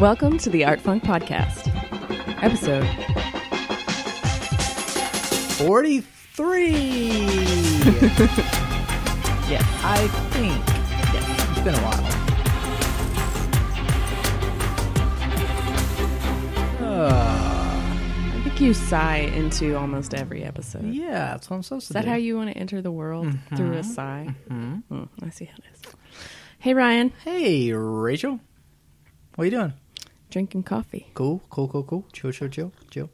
Welcome to the Art Funk Podcast, episode 43. yeah, I think. yes. It's been a while. Uh, I think you sigh into almost every episode. Yeah, that's what I'm supposed to Is that do. how you want to enter the world through a sigh? Mhm. Mm, I see how it is. Hey Ryan, Hey, Rachel. What are you doing? Drinking coffee. Cool, cool, cool, cool. Chill, chill, chill, chill.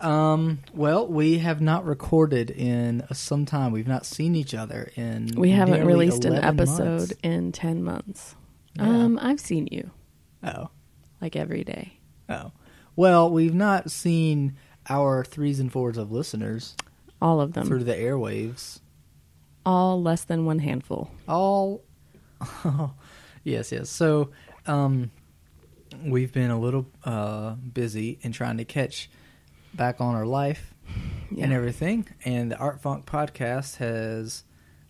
Um, well, we have not recorded in some time. We've not seen each other in. We haven't released an episode months. in ten months. Yeah. Um, I've seen you Oh, like every day. oh. Well, we've not seen our threes and fours of listeners All of them. through the airwaves. All less than one handful. all yes yes so um we've been a little uh busy in trying to catch back on our life and everything and the art funk podcast has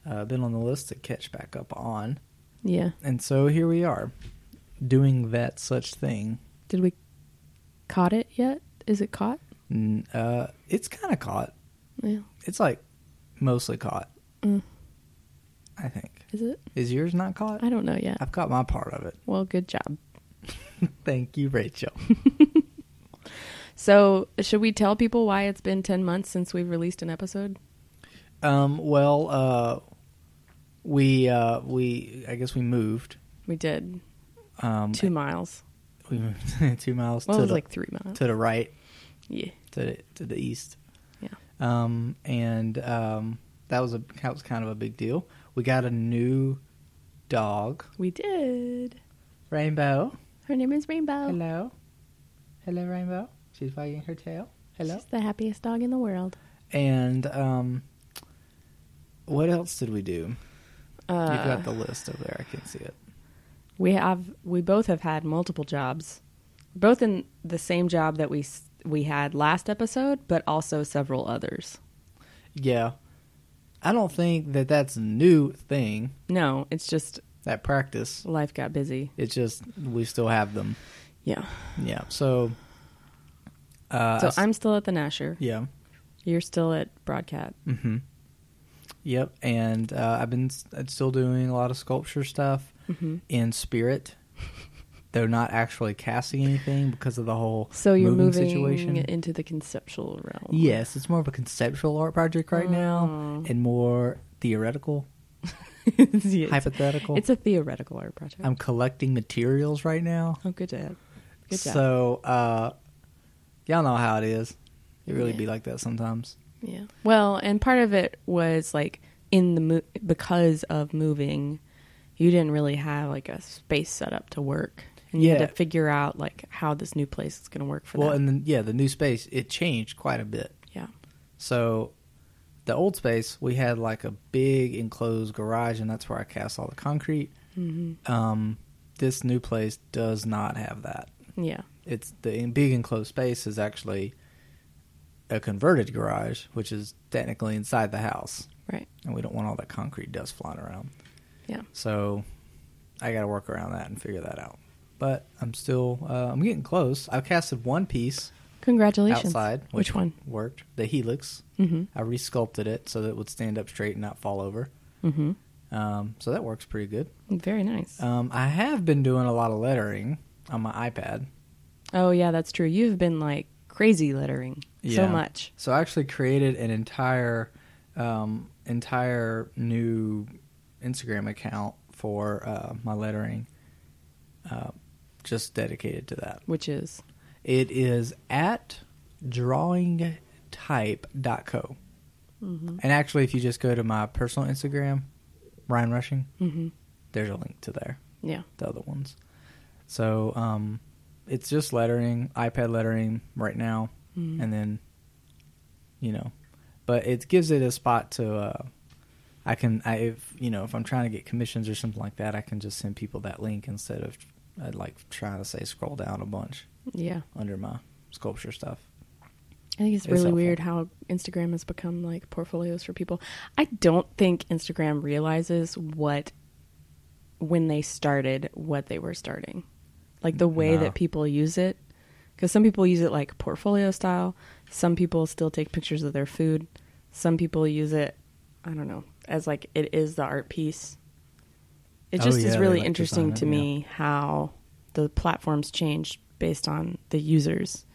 uh, been on the list to catch back up on Yeah. and so here we are doing that such thing Did we caught it yet? Is it caught? N- uh it's kind of caught Yeah. it's like mostly caught Mm. i think Is it? is yours not caught I don't know yet. i've caught my part of it Well, good job. thank you rachel So, should we tell people why it's been 10 months since we've released an episode? Um, well, uh, we uh, we I guess we moved. We did. Um, Two miles. we moved two miles Well, it to was the like three miles. to the right Yeah. to the, to the east. Yeah. Um, and um, that was a that was kind of a big deal. We got a new dog, We did. Rainbow. Her name is Rainbow. Hello, hello, Rainbow. She's wagging her tail. Hello. She's the happiest dog in the world. And um, what else did we do? Uh, You've got the list over there. I can see it. we have we both have had multiple jobs. Both in the same job that we we had last episode, but also several others. Yeah. I don't think that that's a new thing, No, it's just that practice. life got busy. It's just we still have them. Yeah. Yeah. So, uh, So I I'm still at the Nasher. yeah. You're still at Broadcat. Mm-hmm. Yep. And uh, I've been I'm still doing a lot of sculpture stuff hmm in spirit. They're not actually casting anything because of the whole So you're moving moving situation. into the conceptual realm. Yes, it's more of a conceptual art project right now Oh. and more theoretical, Hypothetical. it's a theoretical art project. I'm collecting materials right now. oh, good job. Good job. So, uh, y'all know how it is. It really Yeah. be like that sometimes. Yeah. Well, and part of it was like in the mo- because of moving, you didn't really have like a space set up to work, and you Yeah. had to figure out like how this new place is going to work for you. well, them. and then yeah, the new space it changed quite a bit. yeah. So, the old space we had like a big enclosed garage, and that's where I cast all the concrete. hmm Um, this new place does not have that. Yeah. It's the big enclosed space is actually a converted garage, which is technically inside the house, Right. and we don't want all that concrete dust flying around. Yeah. So I got to work around that and figure that out. But I'm still uh, I'm getting close. I've casted one piece Congratulations. outside, Which one? worked? The helix. Mm-hmm. I resculpted it so that it would stand up straight and not fall over. Mm-hmm. Um, so that works pretty good. Very nice. Um, I have been doing a lot of lettering on my iPad. oh yeah, that's true. You've been like crazy lettering so much. So I actually created an entire um, entire new Instagram account for uh, my lettering, uh, just dedicated to that. Which is It is at drawingtype.co. mm-hmm. And actually, if you just go to my personal Instagram, Ryan Rushing, Mm-hmm. there's a link to there, yeah. the other ones. So um, it's just lettering, iPad lettering right now, Mhm. and then, you know, but it gives it a spot to. Uh, I can, I if you know, if I'm trying to get commissions or something like that, I can just send people that link instead of uh, like trying to say scroll down a bunch yeah. under my sculpture stuff. I think it's It's really helpful. weird how Instagram has become like portfolios for people. I don't think Instagram realizes what when they started what they were starting. like the way No. that people use it. Because some people use it like portfolio style. Some people still take pictures of their food. Some people use it, I don't know, as like it is the art piece. It Oh, just yeah, is really like, interesting to it, me how the platforms change based on the users.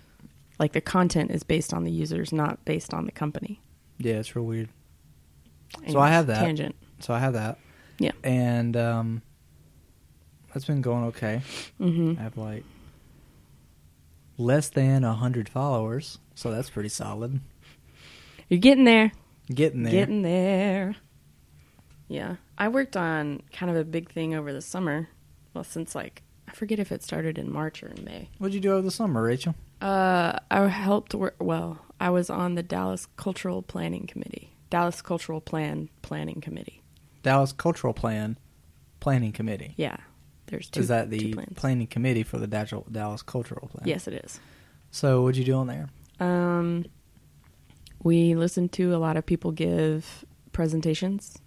Like the content is based on the users, not based on the company. Yeah, it's real weird. So I have that. tangent. So I have that. Yeah. And um, that's been going okay. hmm I have like less than a hundred followers, so that's pretty solid. You're getting there. Getting there. Getting there. Yeah. I worked on kind of a big thing over the summer. Well, since like, I forget if it started in March or in May. What'd you do over the summer, Rachel? Uh, I helped work, well, I was on the Dallas Cultural Planning Committee. Dallas Cultural Plan Planning Committee. Dallas Cultural Plan Planning Committee. Yeah. There's two. Is that the planning committee for the Dallas Dallas Cultural Plan? Yes, it is. So what'd you do on there? Um, we listened to a lot of people give presentations.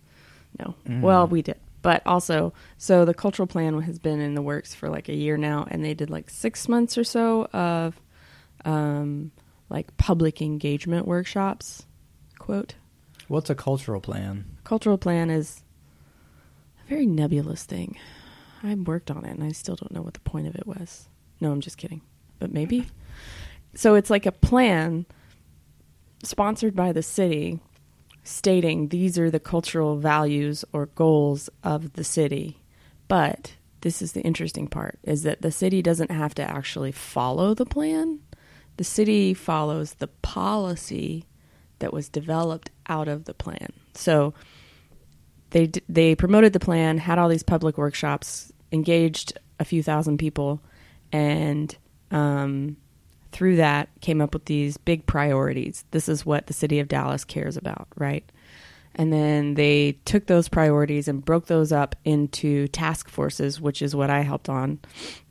No, Mm. well, we did, but also, so the cultural plan has been in the works for like a year now, and they did like six months or so of, um, like public engagement workshops. Quote: What's a cultural plan? Cultural plan is a very nebulous thing. I worked on it, and I still don't know what the point of it was. No, I'm just kidding, but maybe. So it's like a plan sponsored by the city stating these are the cultural values or goals of the city. But this is the interesting part is that the city doesn't have to actually follow the plan. The city follows the policy that was developed out of the plan. So they they promoted the plan, had all these public workshops, engaged a few thousand people, and um, through that came up with these big priorities. This is what the city of Dallas cares about, right? And then they took those priorities and broke those up into task forces, which is what I helped on.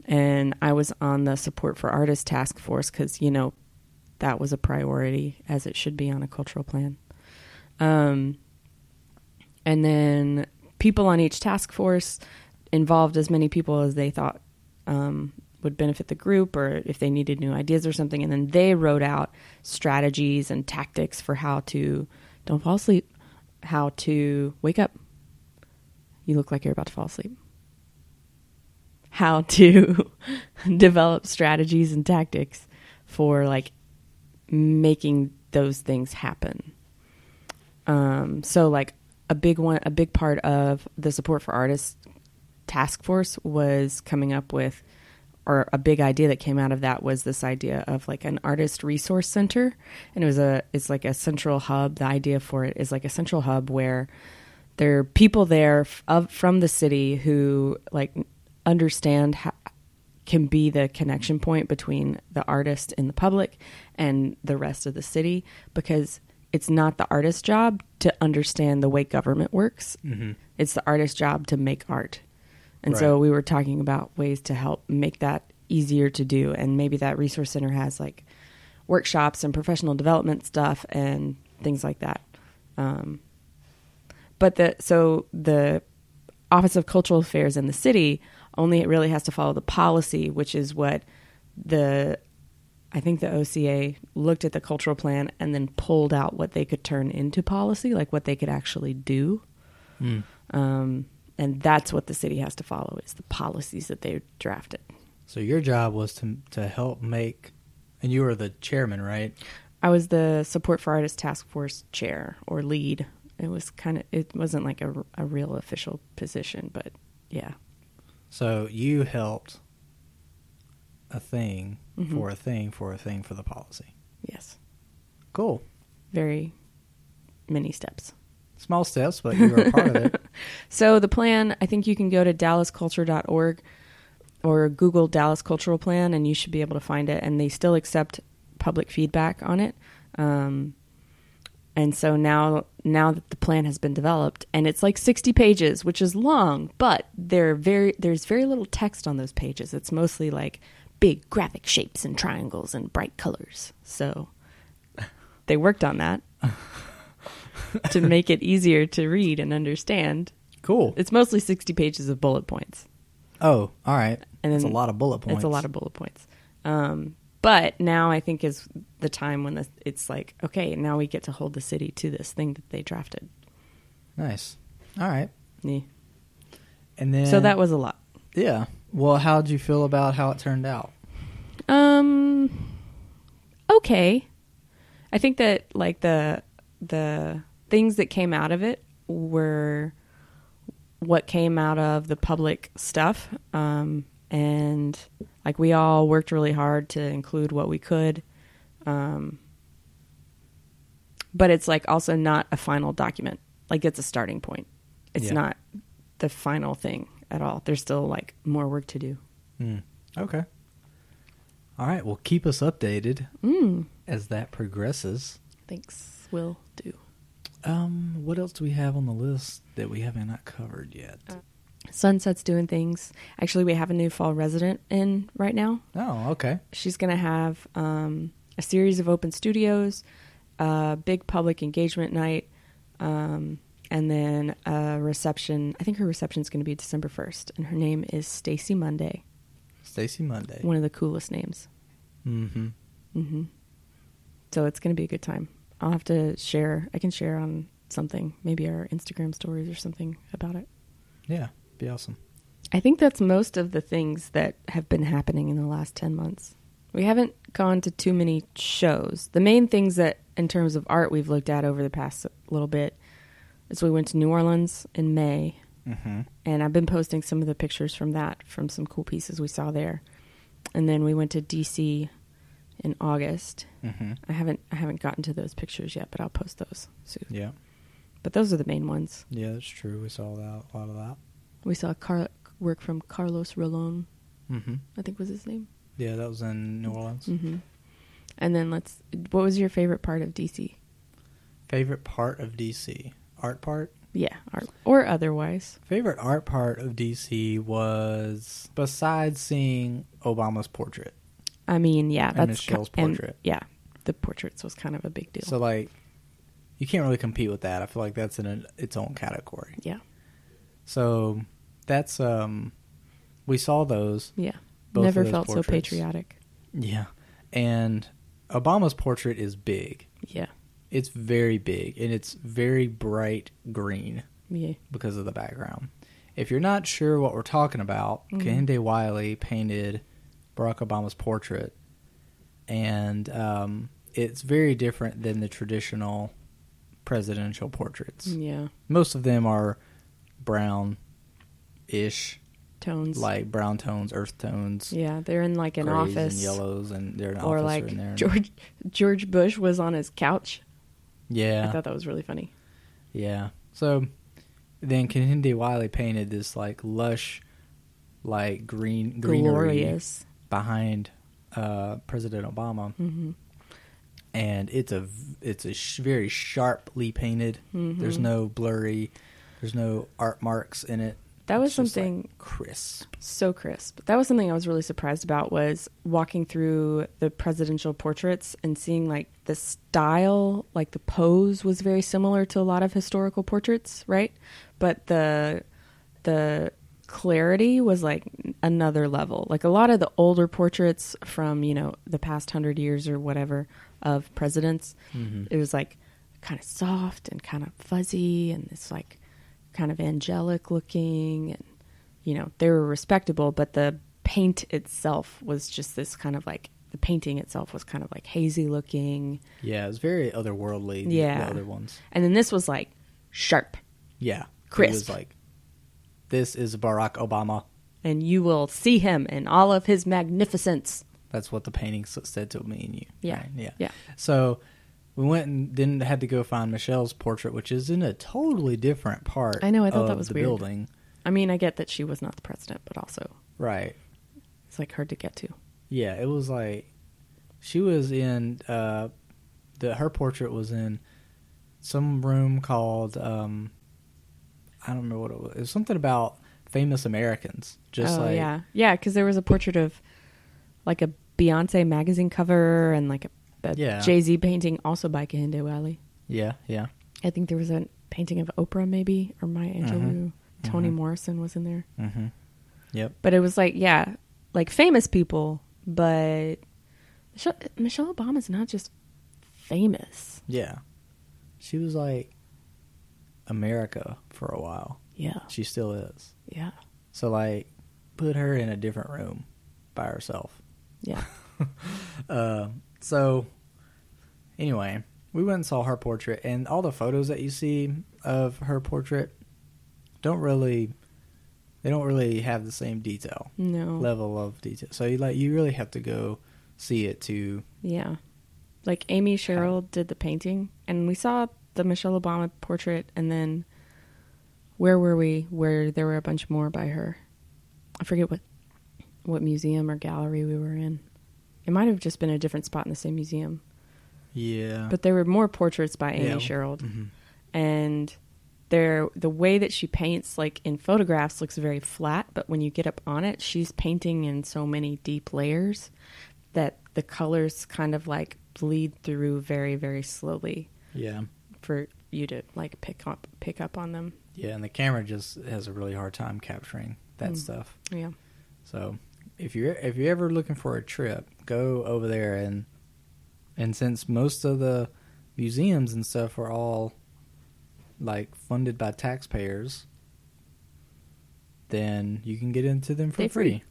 And I was on the support for artists task force because, you know, that was a priority as it should be on a cultural plan. Um, and then people on each task force involved as many people as they thought um, would benefit the group or if they needed new ideas or something. And then they wrote out strategies and tactics for how to, don't fall asleep, how to wake up. You look like you're about to fall asleep. How to develop strategies and tactics for like making those things happen. Um, so like a big one, a big part of the support for artists task force was coming up with, or a big idea that came out of that was this idea of like an artist resource center, and it was a, it's like a central hub. The idea for it is like a central hub where there are people there f- of, from the city who like understand how, can be the connection point between the artist and the public and the rest of the city because it's not the artist's job to understand the way government works. Mm-hmm. It's the artist's job to make art. And so we were talking about ways to help make that easier to do. And maybe that resource center has like workshops and professional development stuff and things like that. Um, but the so the Office of Cultural Affairs in the city only it really has to follow the policy, which is what the I think the OCA looked at the cultural plan and then pulled out what they could turn into policy, like what they could actually do. Mm. Um, and that's what the city has to follow is the policies that they drafted. So your job was to to help make, and you were the chairman, right? I was the support for artists task force chair or lead. It was kind of it wasn't like a, a real official position, but yeah. So you helped a thing Mhm. for a thing for a thing for the policy. Yes. Cool. Very many steps. Small steps, but you were a part of it. So the plan, I think you can go to dallasculture.org or Google Dallas Cultural Plan, and you should be able to find it. And they still accept public feedback on it. Um, and so now, now that the plan has been developed, and it's like sixty pages, which is long, but they're very there's very little text on those pages. It's mostly like big graphic shapes and triangles and bright colors. So they worked on that to make it easier to read and understand. Cool. It's mostly 60 pages of bullet points. Oh, all right. and It's a lot of bullet points. it's a lot of bullet points. Um, but now I think is the time when the, it's like, okay, now we get to hold the city to this thing that they drafted. nice. All right, Yeah. and then So that was a lot. yeah. Well, how did you feel about how it turned out? Um, okay. I think that like the the things that came out of it were what came out of the public stuff. Um, and like we all worked really hard to include what we could. Um, but it's like also not a final document. Like it's a starting point. It's Yeah. not the final thing at all. There's still like more work to do. Hmm. Okay. All right. Well, keep us updated Mm. as that progresses. Thanks. Will do. Um, what else do we have on the list that we haven't not covered yet? Sunset's doing things. Actually, we have a new fall resident in right now. Oh, okay. She's going to have um, a series of open studios, a big public engagement night, um, and then a reception. I think her reception is going to be December 1st, and her name is Stacy Monday. Stacy Monday. One of the coolest names. Mm-hmm. hmm So it's going to be a good time. I'll have to share. I can share on something, maybe our Instagram stories or something about it. Yeah, be awesome. I think that's most of the things that have been happening in the last 10 months. We haven't gone to too many shows. The main things that, in terms of art, we've looked at over the past little bit is we went to New Orleans in May, Mm-hmm. and I've been posting some of the pictures from that, from some cool pieces we saw there. And then we went to DC in August. Mm-hmm. I haven't I haven't gotten to those pictures yet, but I'll post those soon. Yeah. But those are the main ones. Yeah, that's true. We saw that a lot of that. We saw Car- work from Carlos Rolon, Mm-hmm. I think was his name. Yeah, that was in New Orleans. hmm And then let's. What was your favorite part of DC? Favorite part of DC? Art part? Yeah, art or otherwise. Favorite art part of DC was besides seeing Obama's portrait. I mean, yeah, And that's ki- Michelle's and, portrait. yeah, the portraits was kind of a big deal. So like, you can't really compete with that. I feel like that's in an, its own category. yeah, So that's um, we saw those. yeah. Never those felt so patriotic. Yeah, and Obama's portrait is big. Yeah, It's very big and it's very bright green yeah. because of the background. If you're not sure what we're talking about, Mhm. Kehinde Wiley painted Barack Obama's portrait, and um, it's very different than the traditional presidential portraits. Yeah, Most of them are brown ish, tones. like brown tones, earth tones, yeah, they're in like an office, and yellows, and they're in or like in there. George George Bush was on his couch. yeah, I thought that was really funny. Yeah. So then Kehinde Wiley painted this like lush, like green greenery Glorious. Behind uh, President Obama, hmm and it's a it's a sh- very sharply painted. Mhm. There's no blurry, there's no art marks in it. That was just, like, something crisp. so crisp. That was something I was really surprised about was walking through the presidential portraits and seeing like the style, like the pose was very similar to a lot of historical portraits, right? But the the clarity was like another level. Like a lot of the older portraits from, you know, the past 100 years or whatever of presidents, Mm-hmm. it was like kind of soft and kind of fuzzy and it's like kind of angelic looking and you know they were respectable but the paint itself was just this kind of like the painting itself was kind of like hazy looking Yeah, it was very otherworldly. Yeah. the other ones. and then this was like sharp Yeah, It Crisp. was like this is Barack Obama. and you will see him in all of his magnificence That's what the painting said to me and you. yeah right? Yeah. yeah So we went and then had to go find Michelle's portrait, which is in a totally different part. I know, I thought that was the weird. building. i mean i get that she was not the president but also Right. it's like hard to get to Yeah, it was like she was in uh the her portrait was in some room called um I don't remember what it was. It was something about famous Americans. Just oh like yeah yeah because there was a portrait of like a beyonce magazine cover and like a, a Yeah. jay-z painting also by Kehinde Wiley. yeah, yeah. I think there was a painting of Oprah, maybe, or Maya Angelou. Mhm. Toni Mhm. Morrison was in there. Mhm. Yep. But it was like, yeah, like famous people, but Michelle, Michelle Obama's not just famous. Yeah. She was like America for a while. Yeah, She still is. yeah, So like put her in a different room by herself. yeah. Uh, so anyway, we went and saw her portrait and all the photos that you see of her portrait don't really they don't really have the same detail No, level of detail. So you like you really have to go see it to yeah. Like Amy Sherald did the painting, and we saw the Michelle Obama portrait, and then where were we? Where there were a bunch more by her. I forget what what museum or gallery we were in. It might have just been a different spot in the same museum, yeah. but there were more portraits by Amy Yeah. Sherald, Mhm. and there the way that she paints, like in photographs, looks very flat. But when you get up on it, she's painting in so many deep layers that the colors kind of like bleed through very very slowly Yeah. For you to like pick up pick up on them. Yeah, and the camera just has a really hard time capturing that Mm. stuff. Yeah. So if you're if you're ever looking for a trip, go over there and and since most of the museums and stuff are all like funded by taxpayers, then you can get into them for free. free.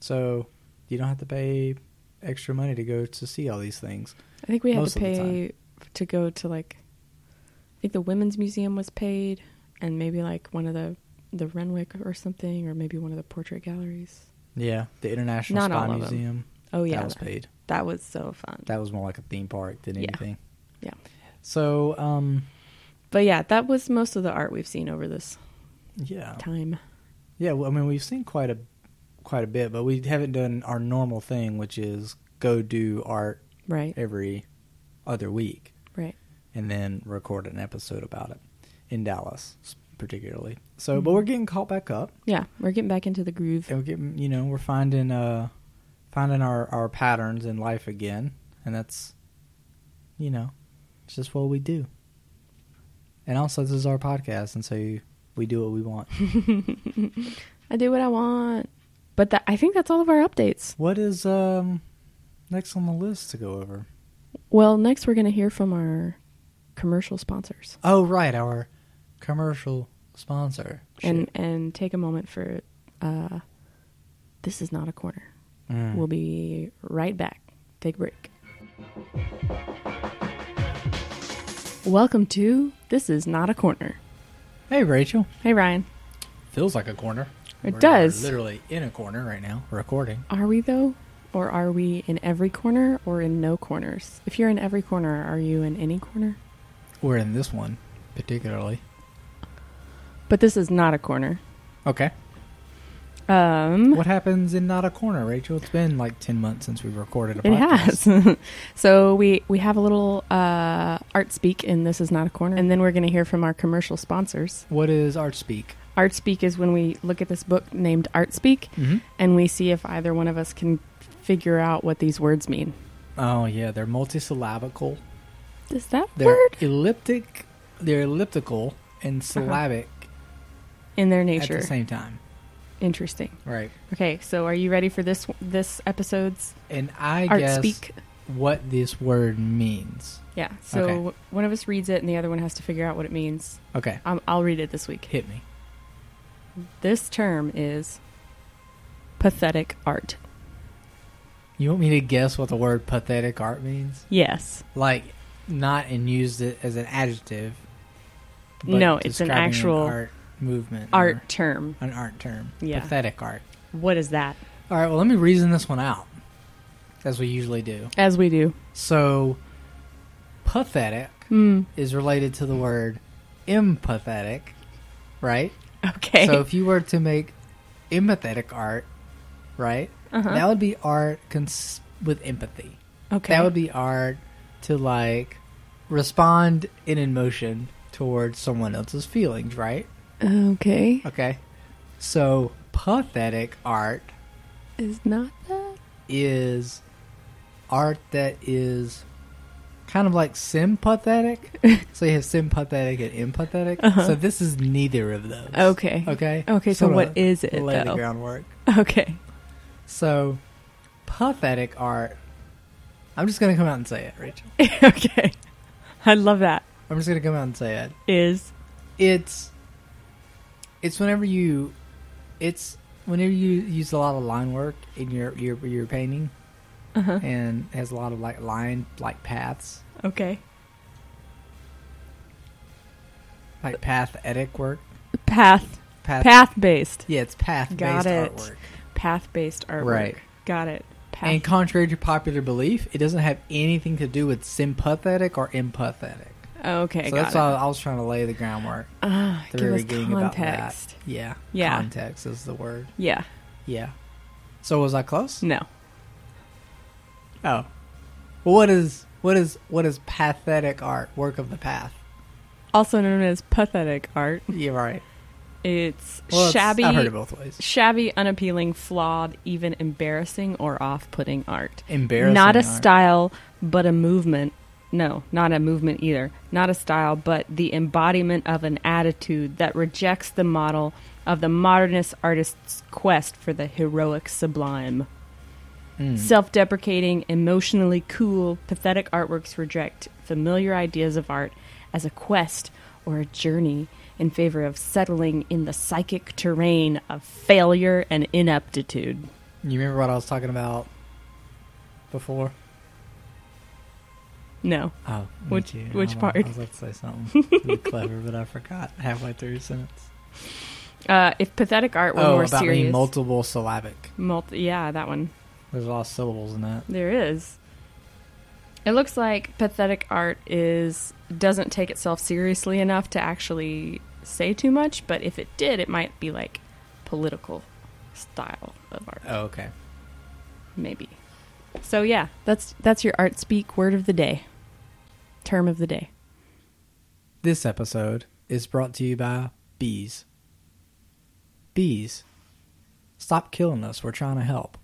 So you don't have to pay extra money to go to see all these things. I think we had Most to pay to go to like I think the women's museum was paid and maybe like one of the the Renwick or something or maybe one of the portrait galleries. Yeah, the International Not Spy all of them. Museum. Oh yeah. that was paid. That was so fun. That was more like a theme park than Yeah. anything. Yeah. So, um, But yeah, that was most of the art we've seen over this yeah, time. yeah. Well, I mean, we've seen quite a quite a bit, but we haven't done our normal thing, which is go do art Right. every other week. And then record an episode about it in Dallas, particularly. So, but Mhm. we're getting caught back up, Yeah, we're getting back into the groove. and we're getting, you know, we're finding uh finding our our patterns in life again, and that's, you know, it's just what we do. And also, this is our podcast, and so we do what we want. I do what I want. But that, I think that's all of our updates. What is um next on the list to go over? Well, next we're going to hear from our commercial sponsors Oh, right, our commercial sponsor. and Shit. and take a moment for uh this is not a corner. Mm. We'll be right back. Take a break. Welcome to This is Not a Corner. hey, Rachel. Hey Ryan. Feels like a corner. It We're does. Literally in a corner right now, recording. Are we though? Or are we in every corner or in no corners? If you're in every corner, are you in any corner? We're in this one particularly. But this is not a corner. Okay. Um What happens in not a corner, Rachel? It's been like ten months since we've recorded a It podcast. has. so we we have a little uh, art speak, and this is not a corner. And then we're going to hear from our commercial sponsors. What is art speak? Art speak is when we look at this book named Art Speak, Mm-hmm. and we see if either one of us can figure out what these words mean. Oh yeah, they're multisyllabical. Is that They're word elliptic. They're elliptical and syllabic in their nature at the same time. Interesting. Right. Okay, so are you ready for this this episode's And I Art guess Speak? what this word means. Yeah. So Okay. one of us reads it, and the other one has to figure out what it means. Okay, Um, I'll read it this week. hit me. This term is pathetic art. You want me to guess what the word pathetic art means? Yes. Like, not and used it as an adjective. No, it's an actual art movement. Art term. an art term. Yeah. Pathetic art. What is that? All right. Well, let me reason this one out, as we usually do. As we do. So, pathetic Hmm. is related to the word empathetic, right? Okay. So if you were to make empathetic art, right, uh-huh. that would be art cons- with empathy. okay. That would be art to like respond in emotion towards someone else's feelings, right? okay. Okay. So pathetic art Is not that? is art that is kind of like sympathetic. so you have sympathetic and empathetic. Uh-huh. So this is neither of those. Okay. Okay. Okay, so Sort what of it lay the groundwork. Okay. So, pathetic art. I'm just gonna come out and say it, Rachel. okay. I love that. I'm just gonna come out and say it. Is It's it's whenever you it's whenever you use a lot of line work in your your your painting uh-huh. and has a lot of like line like paths, okay. like path pathetic work. Path Path, path based. Yeah, it's path based Got it. artwork. Path based artwork. Right. Got it. Path. And contrary to popular belief, it doesn't have anything to do with sympathetic or empathetic. okay. so that's it. why I was trying to lay the groundwork. Ah, at the give very us beginning about that. context. Yeah. Yeah. Context is the word. Yeah. Yeah. So was I close? No. Oh. Well, what is what is what is pathetic art? Work of the path. Also known as pathetic art. You're right. It's Well, shabby, I've heard it both ways. shabby, unappealing, flawed, even embarrassing or off-putting art. Embarrassing. not a art. style, but a movement. No, not a movement either. Not a style, but the embodiment of an attitude that rejects the model of the modernist artist's quest for the heroic sublime. Mm. Self deprecating, emotionally cool, pathetic artworks reject familiar ideas of art as a quest or a journey in favor of settling in the psychic terrain of failure and ineptitude. You remember what I was talking about before? No. Oh, Which- too. which I part? I was about to say something clever, but I forgot halfway through your sentence. Uh, if pathetic art were oh, more about serious, multiple syllabic. multi- yeah, that one. There's a lot of syllables in that. There is. It looks like pathetic art is doesn't take itself seriously enough to actually say too much, but if it did, it might be like political style of art, Oh, okay. maybe. So yeah, that's that's your art speak word of the day. Term of the day. This episode is brought to you by bees. Bees. Stop killing us. We're trying to help.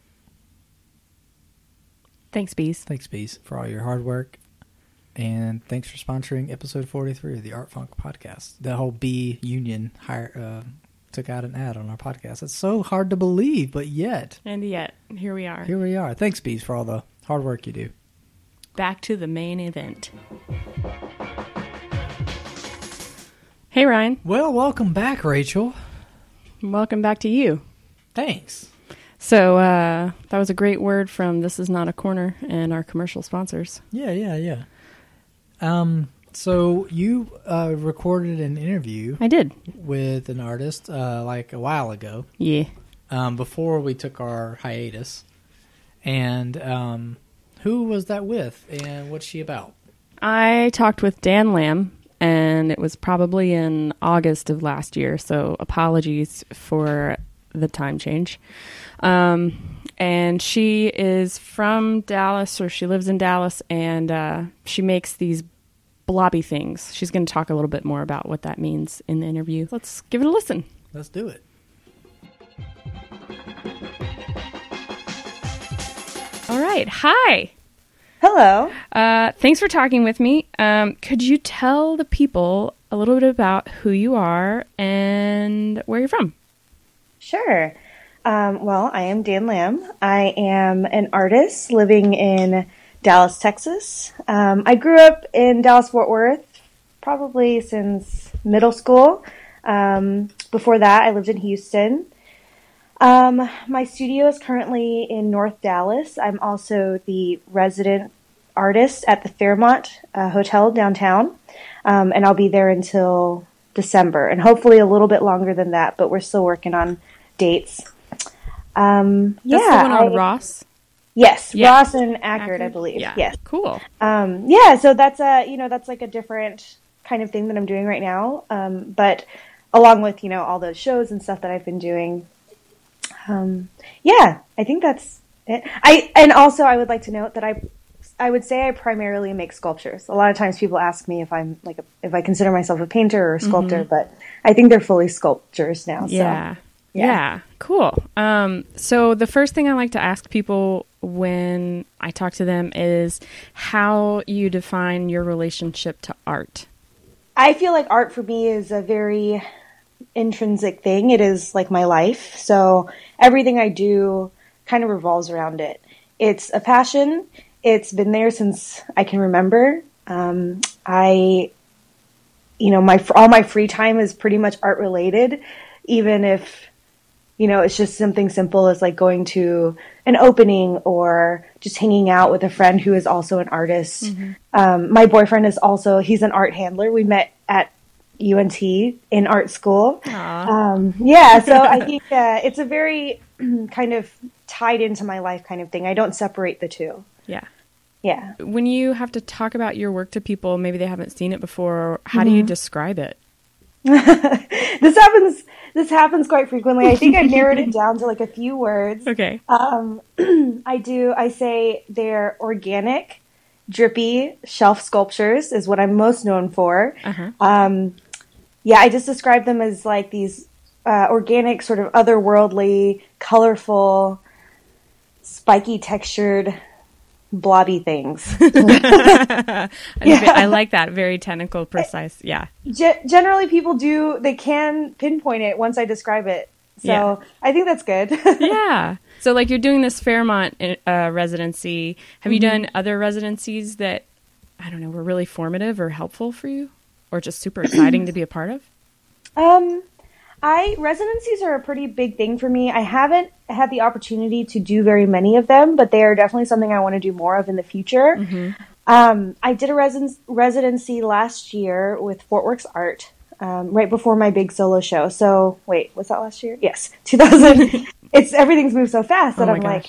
Thanks, bees. Thanks, bees, for all your hard work. And thanks for sponsoring episode 43 of the Art Funk podcast. The whole bee union hire, uh, took out an ad on our podcast. It's so hard to believe, but yet, And yet, here we are. here we are. Thanks, bees, for all the hard work you do. Back to the main event. Hey Ryan, Well, welcome back, Rachel. welcome back to you. Thanks. So uh, that was a great word from This Is Not a Corner and our commercial sponsors. Yeah, yeah, yeah. Um, so you uh, recorded an interview I did. with an artist uh, like a while ago, Yeah. um, before we took our hiatus. And um, who was that with, and what's she about? I talked with Dan Lam, and it was probably in August of last year. So apologies for the time change. Um, and she is from Dallas, or she lives in Dallas, and uh, she makes these blobby things. She's going to talk a little bit more about what that means in the interview. Let's give it a listen. Let's do it. All right. Hi. Hello. Uh, thanks for talking with me. Um, could you tell the people a little bit about who you are and where you're from? Sure. Um, well, I am Dan Lam. I am an artist living in Dallas, Texas. Um, I grew up in Dallas, Fort Worth, probably since middle school. Um, before that, I lived in Houston. Um, my studio is currently in North Dallas. I'm also the resident artist at the Fairmont uh, Hotel downtown, um, and I'll be there until December, and hopefully a little bit longer than that. But we're still working on dates. Um, That's yeah, the one on I- Ross. Yes, Yeah. Ross and Akard, I believe. Yeah. Yes. Cool. Um, yeah, so that's a you know that's like a different kind of thing that I'm doing right now. Um, but along with you know all those shows and stuff that I've been doing, um, yeah, I think that's it. I and also I would like to note that I I would say I primarily make sculptures. A lot of times people ask me if I'm like a, if I consider myself a painter or a sculptor, but I think they're fully sculptures now. So. Yeah. yeah. Yeah. Cool. Um, so the first thing I like to ask people when I talk to them is how you define your relationship to art. I feel like art for me is a very intrinsic thing. It is like my life. So everything I do kind of revolves around it. It's a passion. It's been there since I can remember. Um, I, you know, my all my free time is pretty much art related, even if, you know, it's just something simple as like going to an opening or just hanging out with a friend who is also an artist. Mm-hmm. Um, my boyfriend is also he's an art handler. We met at UNT in art school. Um, yeah, so I think uh, it's a very kind of tied into my life kind of thing. I don't separate the two. yeah. Yeah. When you have to talk about your work to people, maybe they haven't seen it before, how do you Mm-hmm. describe it? this happens. This happens quite frequently. I think I've narrowed it down to like a few words. Okay. Um, I do. I say they're organic, drippy shelf sculptures is what I'm most known for. Uh-huh. Um, yeah, I just describe them as like these uh, organic, sort of otherworldly, colorful, spiky textured, blobby things. I, Yeah. I like that. Very technical, precise. Yeah. Ge- generally, people do they can pinpoint it once I describe it. So Yeah. I think that's good. Yeah. So, like, you're doing this Fairmont uh, residency. Have you Mm-hmm. done other residencies that, I don't know, were really formative or helpful for you? Or just super exciting to be a part of? Um, I residencies are a pretty big thing for me. I haven't had the opportunity to do very many of them, but they are definitely something I want to do more of in the future. Um, I did a residency last year with Fort Works Art, um, right before my big solo show. So wait, was that last year? Yes, 2000. it's everything's moved so fast that Oh I'm gosh. like,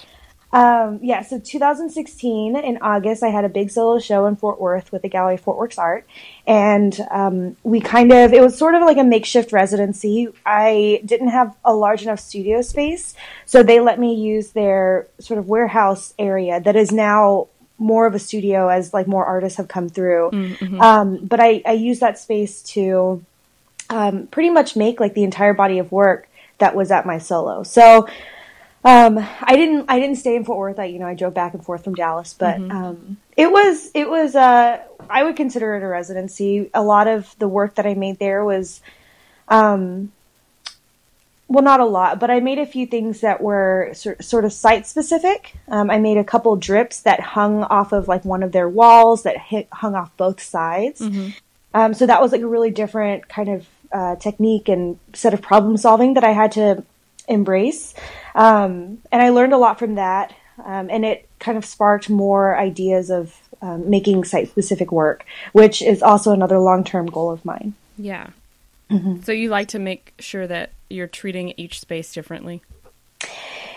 um, yeah, so 2016 in August, I had a big solo show in Fort Worth with the gallery Fort Works Art, and um, we kind of it was sort of like a makeshift residency. I didn't have a large enough studio space, so they let me use their sort of warehouse area that is now more of a studio as like more artists have come through. Um, but I, I use that space to um, pretty much make like the entire body of work that was at my solo. So um, I didn't I didn't stay in Fort Worth. I you know I drove back and forth from Dallas, but um, it was it was uh, I would consider it a residency. A lot of the work that I made there was um, well, not a lot, but I made a few things that were sort, sort of site specific. Um, I made a couple drips that hung off of like one of their walls that hit, hung off both sides. Um, so that was like a really different kind of uh, technique and set of problem solving that I had to embrace. Um, and I learned a lot from that. Um, and it kind of sparked more ideas of um, making site specific work, which is also another long term goal of mine. Yeah. Mm-hmm. So, you like to make sure that you're treating each space differently?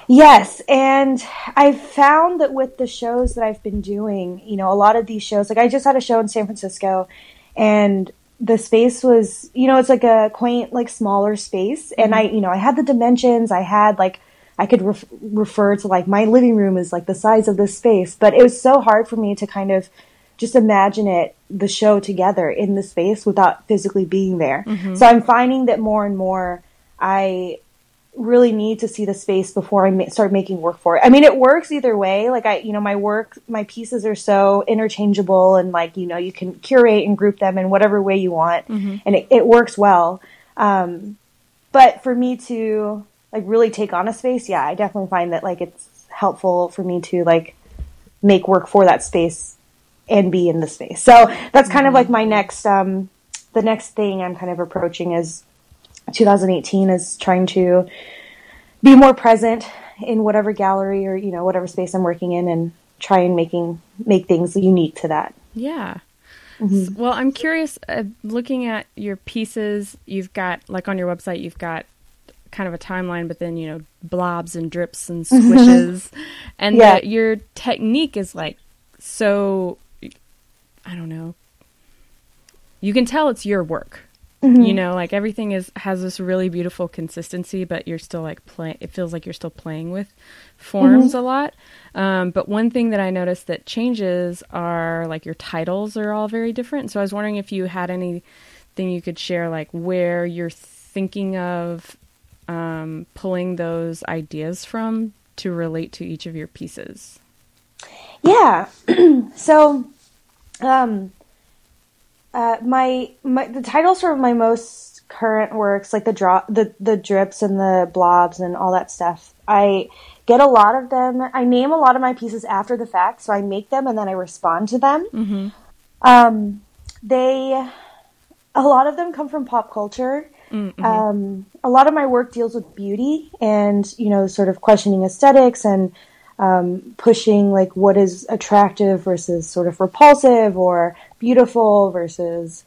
Yes, and I've found that with the shows that I've been doing, you know, a lot of these shows, like I just had a show in San Francisco, and the space was, you know, it's like a quaint, like smaller space, and I, mm-hmm. you know, I had the dimensions, I had like, I could ref- refer to like my living room is like the size of this space, but it was so hard for me to kind of just imagine it, the show together in the space without physically being there. Mm-hmm. So I'm finding that more and more I really need to see the space before I ma- start making work for it. I mean, it works either way. Like I, you know, my work, my pieces are so interchangeable and like, you know, you can curate and group them in whatever way you want and it, it works well. Um, but for me to like really take on a space, yeah, I definitely find that like it's helpful for me to like make work for that space and be in the space. So that's kind of like my next, um, the next thing I'm kind of approaching is 2018 is trying to be more present in whatever gallery or you know whatever space I'm working in and try and making make things unique to that. Yeah. Mm-hmm. Well, I'm curious. Uh, looking at your pieces, you've got like on your website, you've got kind of a timeline, but then you know blobs and drips and swishes, and Yeah. the, your technique is like so. I don't know. You can tell it's your work. Mm-hmm. You know, like everything is has this really beautiful consistency, but you're still like play. It feels like you're still playing with forms a lot. Um, but one thing that I noticed that changes are like your titles are all very different. So I was wondering if you had anything you could share, like where you're thinking of um, pulling those ideas from to relate to each of your pieces. Yeah. so, um, uh, my my the titles for my most current works, like the drop, the the drips and the blobs and all that stuff. I get a lot of them. I name a lot of my pieces after the fact, so I make them and then I respond to them. Mm-hmm. Um, they, a lot of them come from pop culture. Mm-hmm. Um, a lot of my work deals with beauty and, you know, sort of questioning aesthetics and um, pushing like what is attractive versus sort of repulsive or beautiful versus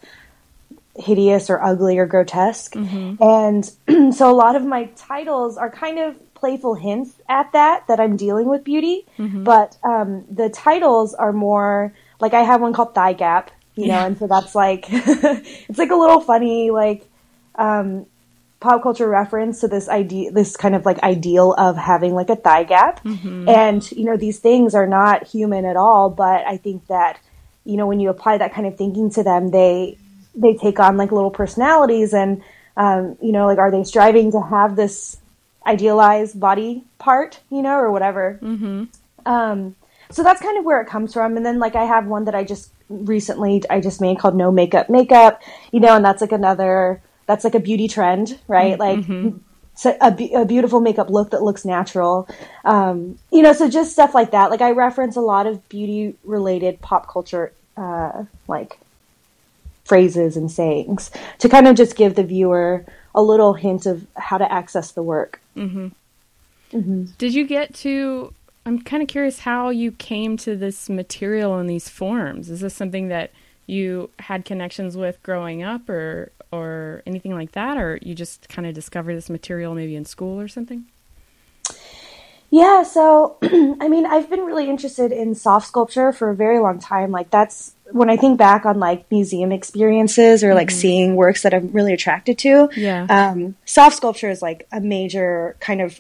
hideous or ugly or grotesque. And so a lot of my titles are kind of playful hints at that, that I'm dealing with beauty. But um, the titles are more like I have one called Thigh Gap, you know, Yeah. and so that's like, it's like a little funny, like, um, pop culture reference to this idea, this kind of like ideal of having like a thigh gap. And, you know, these things are not human at all, but I think that, you know, when you apply that kind of thinking to them, they, they take on like little personalities and, um, you know, like, are they striving to have this idealized body part, you know, or whatever? Mm-hmm. Um, so that's kind of where it comes from. And then like I have one that I just recently I just made called No Makeup Makeup, you know, and that's like another that's like a beauty trend, right? Like so a, be- a beautiful makeup look that looks natural. Um, you know, so just stuff like that. Like I reference a lot of beauty related pop culture uh, like phrases and sayings to kind of just give the viewer a little hint of how to access the work. Did you get to? I'm kind of curious how you came to this material in these forms. Is this something that you had connections with growing up, or or anything like that, or you just kind of discovered this material maybe in school or something? Yeah, so I mean, I've been really interested in soft sculpture for a very long time. Like that's when I think back on like museum experiences or like seeing works that I'm really attracted to. Yeah. Um, soft sculpture is like a major kind of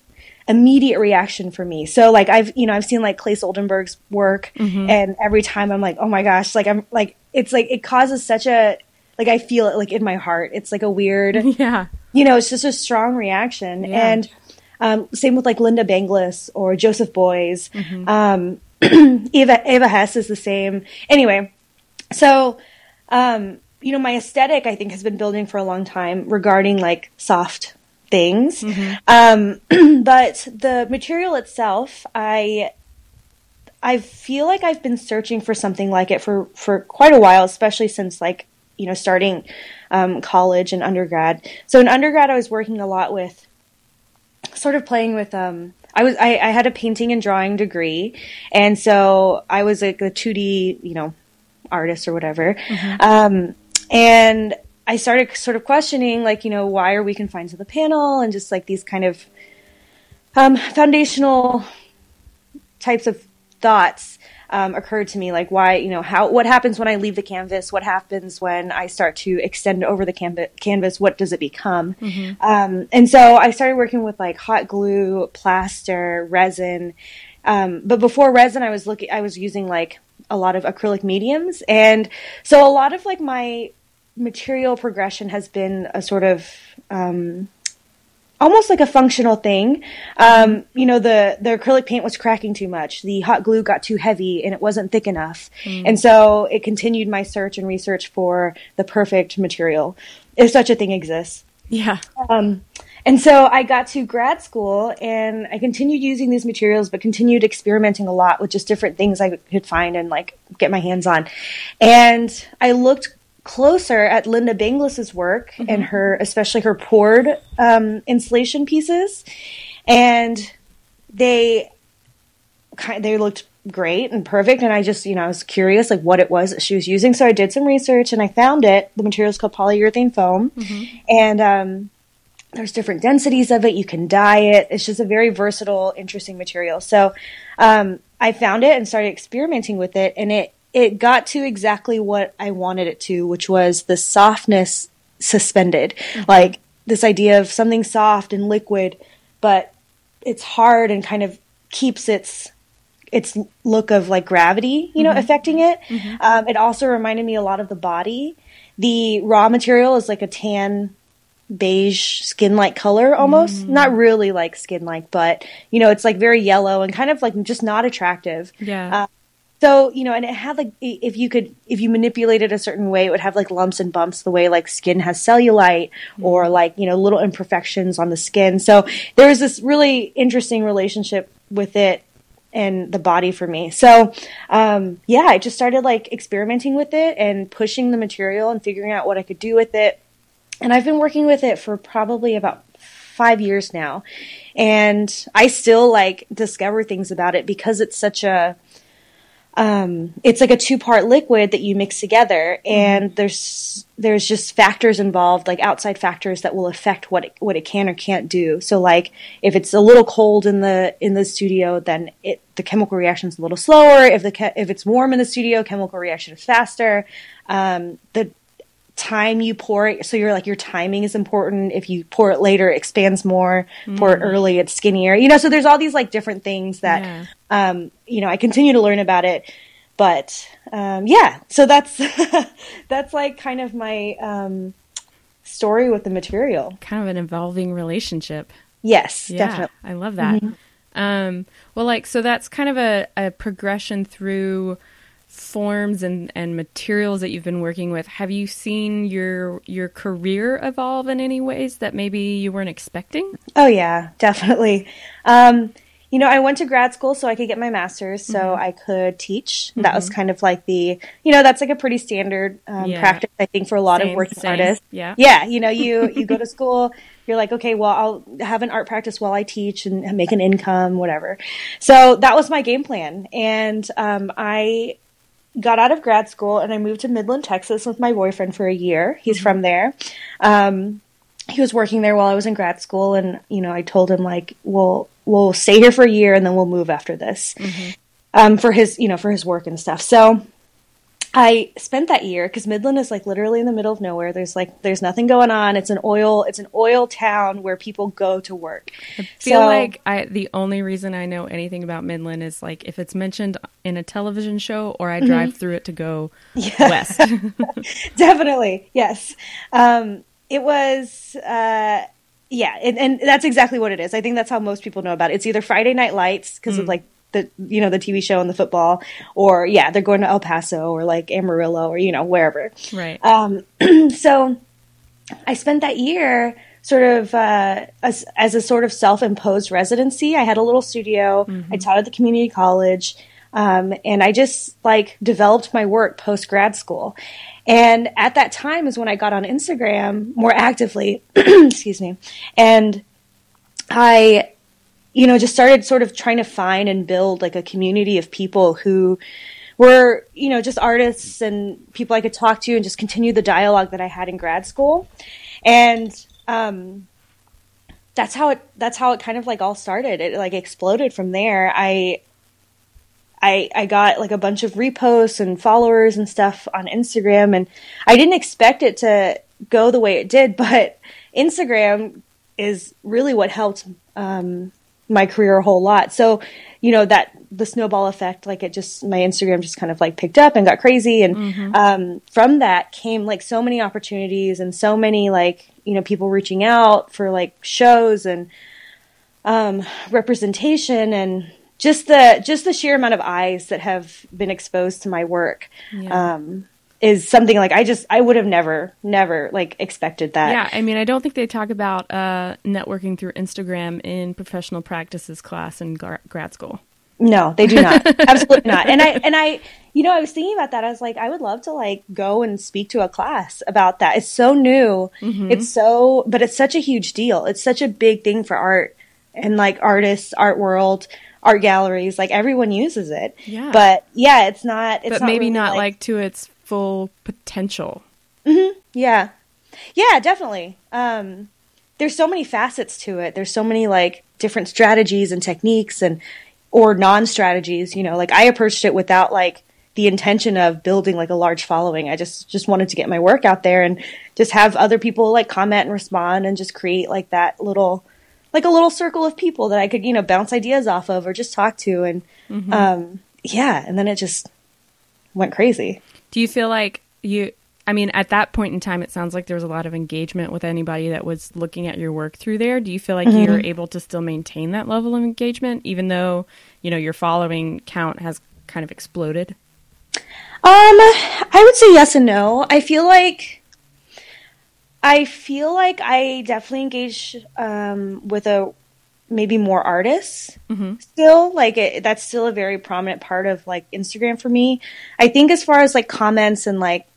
immediate reaction for me. So like I've you know I've seen like Claes Oldenburg's work, and every time I'm like, oh my gosh, like I'm like it's like it causes such a like I feel it like in my heart. It's like a weird yeah. you know, it's just a strong reaction. Yeah. And um, same with like Lynda Benglis or Joseph Beuys. Mm-hmm. Um, Eva Eva Hesse is the same. Anyway, so um, you know, my aesthetic I think has been building for a long time regarding like soft things. Mm-hmm. Um, but the material itself, I I feel like I've been searching for something like it for for quite a while, especially since like you know starting um, college and undergrad. So in undergrad, I was working a lot with sort of playing with um I was I, I had a painting and drawing degree and so I was like a 2D you know artist or whatever um and I started sort of questioning like you know why are we confined to the panel and just like these kind of um foundational types of thoughts um, occurred to me like why you know how what happens when i leave the canvas? What happens when i start to extend over the canva- canvas? What does it become? Um, and so i started working with like hot glue plaster resin. Um, but before resin i was looking i was using like a lot of acrylic mediums. And so a lot of like my material progression has been a sort of um, almost like a functional thing. Um, you know, the the acrylic paint was cracking too much. The hot glue got too heavy and it wasn't thick enough. And so it continued my search and research for the perfect material, if such a thing exists. Yeah. Um, and so I got to grad school and I continued using these materials, but continued experimenting a lot with just different things I could find and like get my hands on. And I looked closer at Lynda Benglis's work and her, especially her poured um, installation pieces, and they kind they looked great and perfect. And I just you know I was curious like what it was that she was using, so I did some research and I found it. The material is called polyurethane foam, and um, there's different densities of it. You can dye it. It's just a very versatile, interesting material. So um, I found it and started experimenting with it, and it it got to exactly what I wanted it to, which was the softness suspended, like this idea of something soft and liquid, but it's hard and kind of keeps its its look of like gravity, you know, affecting it. Um, it also reminded me a lot of the body. The raw material is like a tan beige skin like color almost. Not really like skin like but you know it's like very yellow and kind of like just not attractive. Yeah. Uh, so you know and it had like if you could if you manipulate it a certain way it would have like lumps and bumps the way like skin has cellulite or like you know little imperfections on the skin so there was this really interesting relationship with it and the body for me. So, um, yeah, I just started like experimenting with it and pushing the material and figuring out what I could do with it. And I've been working with it for probably about five years now. And I still like discover things about it because it's such a, um, it's like a two part liquid that you mix together and mm-hmm. there's there's just factors involved like outside factors that will affect what it, what it can or can't do. So like if it's a little cold in the in the studio then it the chemical reaction is a little slower. If the if it's warm in the studio chemical reaction is faster. Um, the time you pour it so you're like your timing is important if you pour it later it expands more mm. pour it mm. early it's skinnier you know so there's all these like different things that yeah. um you know i continue to learn about it but um yeah so that's that's like kind of my um story with the material kind of an evolving relationship yes yeah, definitely i love that mm-hmm. um well like so that's kind of a, a progression through forms and, and materials that you've been working with, have you seen your your career evolve in any ways that maybe you weren't expecting? Oh yeah, definitely. Um, you know, I went to grad school so I could get my master's, so mm-hmm. I could teach. Mm-hmm. That was mm-hmm. kind of like the, you know, that's like a pretty standard um, yeah. practice, I think, for a lot same, of working same. artists. Yeah, yeah. You know, you you go to school, you're like, okay, well, I'll have an art practice while I teach and make an income, whatever. So that was my game plan, and um, I got out of grad school and I moved to Midland, Texas with my boyfriend for a year. He's mm-hmm. from there. Um, he was working there while I was in grad school, and you know, I told him like, "We'll we'll stay here for a year and then we'll move after this." Mm-hmm. Um, for his you know for his work and stuff. So I spent that year because Midland is like literally in the middle of nowhere. There's like there's nothing going on. It's an oil it's an oil town where people go to work. I feel so, like I the only reason I know anything about Midland is like if it's mentioned in a television show or I mm-hmm. drive mm-hmm. through it to go yeah. west. Definitely, yes. Um, it was. Uh, yeah, and, and, that's exactly what it is. I think that's how most people know about it. It's either Friday Night Lights because mm. of like the you know the TV show and the football, or yeah, they're going to El Paso or like Amarillo or you know wherever. Right. Um, so I spent that year sort of uh, as, as, a sort of self-imposed residency. I had a little studio. Mm-hmm. I taught at the community college, um, and I just like developed my work post grad school. And at that time is when I got on Instagram more actively. excuse me, and I you know, just started sort of trying to find and build like a community of people who were, you know, just artists and people I could talk to and just continue the dialogue that I had in grad school. And um, that's how it that's how it kind of like all started. It like exploded from there. I I I got like a bunch of reposts and followers and stuff on Instagram and I didn't expect it to go the way it did, but Instagram is really what helped um, my career a whole lot. So, you know, that the snowball effect, like it just, my Instagram just kind of like picked up and got crazy. And mm-hmm. um, from that came like so many opportunities and so many like, you know, people reaching out for like shows and um, representation and just the just the sheer amount of eyes that have been exposed to my work. Yeah. Um, is something like I just I would have never never like expected that. Yeah, I mean I don't think they talk about uh, networking through Instagram in professional practices class in gar- grad school. No, they do not. Absolutely not. And I and I you know I was thinking about that. I was like I would love to like go and speak to a class about that. It's so new. Mm-hmm. It's so but it's such a huge deal. It's such a big thing for art and like artists, art world art galleries like everyone uses it yeah but yeah it's not it's but not maybe really not like, like to its full potential. Mm-hmm. Yeah, yeah, definitely. Um, there's so many facets to it. There's so many like different strategies and techniques and or non-strategies. You know, like I approached it without like the intention of building like a large following. I just just wanted to get my work out there and just have other people like comment and respond and just create like that little like a little circle of people that I could you know bounce ideas off of or just talk to and mm-hmm. um, yeah, and then it just went crazy. Do you feel like you? I mean, at that point in time, it sounds like there was a lot of engagement with anybody that was looking at your work through there. Do you feel like mm-hmm. you're able to still maintain that level of engagement, even though you know your following count has kind of exploded? Um, I would say yes and no. I feel like I feel like I definitely engage um, with a maybe more artists still like it, that's still a very prominent part of like Instagram for me. I think as far as like comments and like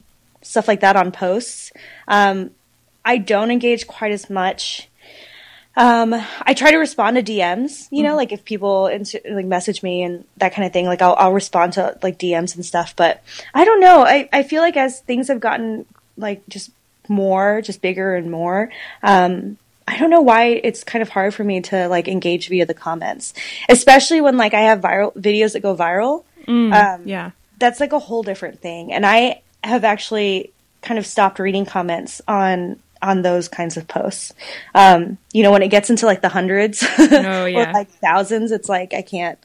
stuff like that on posts, um, I don't engage quite as much. Um, I try to respond to DMs, you know, like if people ins- like message me and that kind of thing, like I'll, I'll respond to like DMs and stuff. But I don't know. I, I feel like as things have gotten like just more, just bigger and more, um, I don't know why it's kind of hard for me to like engage via the comments, especially when like I have viral videos that go viral. um, yeah. that's like a whole different thing. And I have actually kind of stopped reading comments on on those kinds of posts. Um, you know, when it gets into like the hundreds Oh, yeah. or like thousands, it's like I can't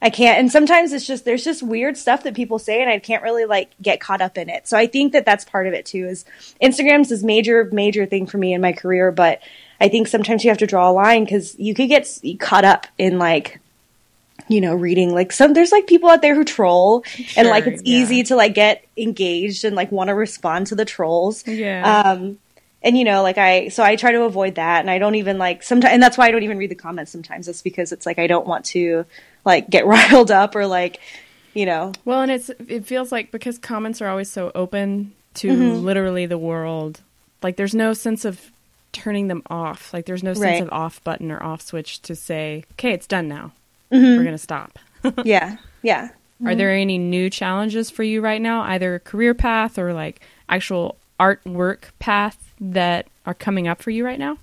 I can't and sometimes it's just there's just weird stuff that people say and I can't really like get caught up in it. So I think that that's part of it too is Instagram's this major major thing for me in my career, but I think sometimes you have to draw a line cuz you could get caught up in like you know, reading like some there's like people out there who troll and like it's yeah. easy to like get engaged and like want to respond to the trolls. Yeah. Um and you know, like I so I try to avoid that and I don't even like sometimes and that's why I don't even read the comments sometimes. It's because it's like I don't want to like get riled up or like you know. Well, and it's it feels like because comments are always so open to Mm-hmm. literally the world, like there's no sense of turning them off. Like there's no sense Right. of off button or off switch to say, "Okay, it's done now. Mm-hmm. We're going to stop." Yeah. Yeah. Are there any new challenges for you right now, either career path or like actual artwork path that are coming up for you right now?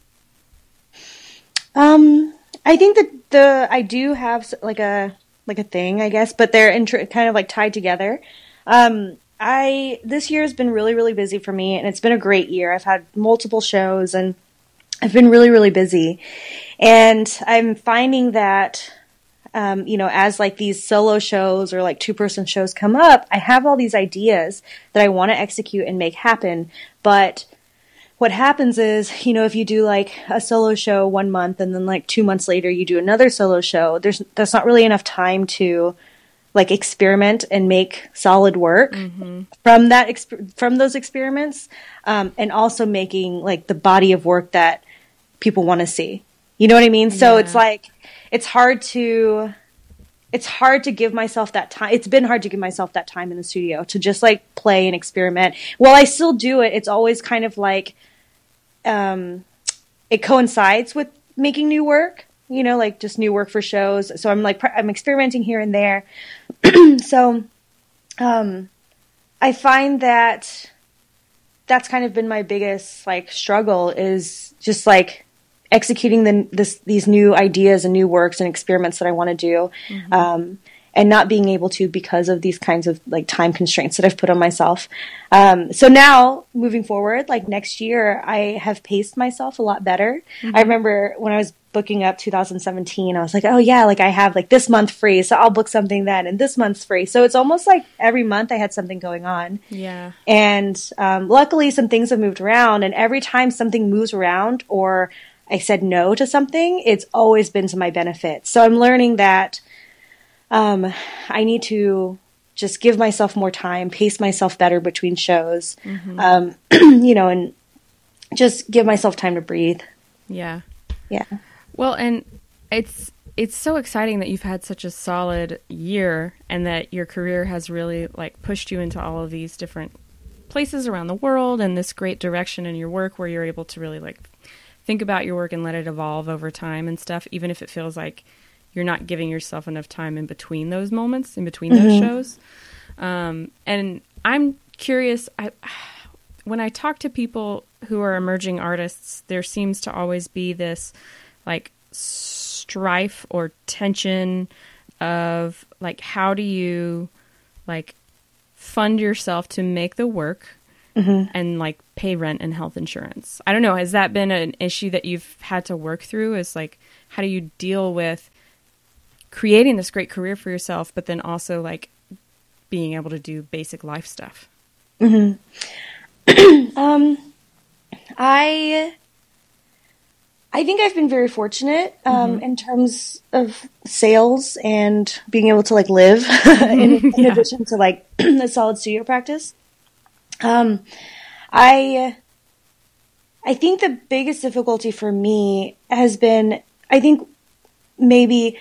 Um, I think that the I do have like a like a thing, I guess, but they're inter- kind of like tied together. Um, I this year has been really really busy for me, and it's been a great year. I've had multiple shows, and I've been really really busy, and I'm finding that. Um, you know, as like these solo shows or like two person shows come up, I have all these ideas that I want to execute and make happen, but what happens is, you know, if you do like a solo show one month and then like two months later you do another solo show, there's that's not really enough time to like experiment and make solid work from that exp- from those experiments, um, and also making like the body of work that people want to see. You know what I mean? So it's like it's hard to it's hard to give myself that time. It's been hard to give myself that time in the studio to just like play and experiment. While I still do it, it's always kind of like um, it coincides with making new work. You know, like just new work for shows. So I'm like I'm experimenting here and there. so um, I find that that's kind of been my biggest like struggle is just like executing the, this these new ideas and new works and experiments that I want to do, um, and not being able to because of these kinds of like time constraints that I've put on myself. Um, so now moving forward, like next year, I have paced myself a lot better. I remember when I was booking up 2017, I was like, oh yeah, like I have like this month free, so I'll book something then, and this month's free. So it's almost like every month I had something going on. Yeah. And um, luckily, some things have moved around. And every time something moves around or I said no to something, it's always been to my benefit. So I'm learning that um, I need to just give myself more time, pace myself better between shows, um, you know, and just give myself time to breathe. Yeah. Yeah. Well, and it's it's so exciting that you've had such a solid year and that your career has really like pushed you into all of these different places around the world and this great direction in your work where you're able to really like think about your work and let it evolve over time and stuff even if it feels like you're not giving yourself enough time in between those moments in between those shows. Um, and i'm curious I, when i talk to people who are emerging artists there seems to always be this like strife or tension of like how do you like fund yourself to make the work and like pay rent and health insurance. I don't know, has that been an issue that you've had to work through? Is like how do you deal with creating this great career for yourself but then also like being able to do basic life stuff? I I think I've been very fortunate um, in terms of sales and being able to like live in, in Yeah. addition to like a solid studio practice. Um, I I think the biggest difficulty for me has been I think maybe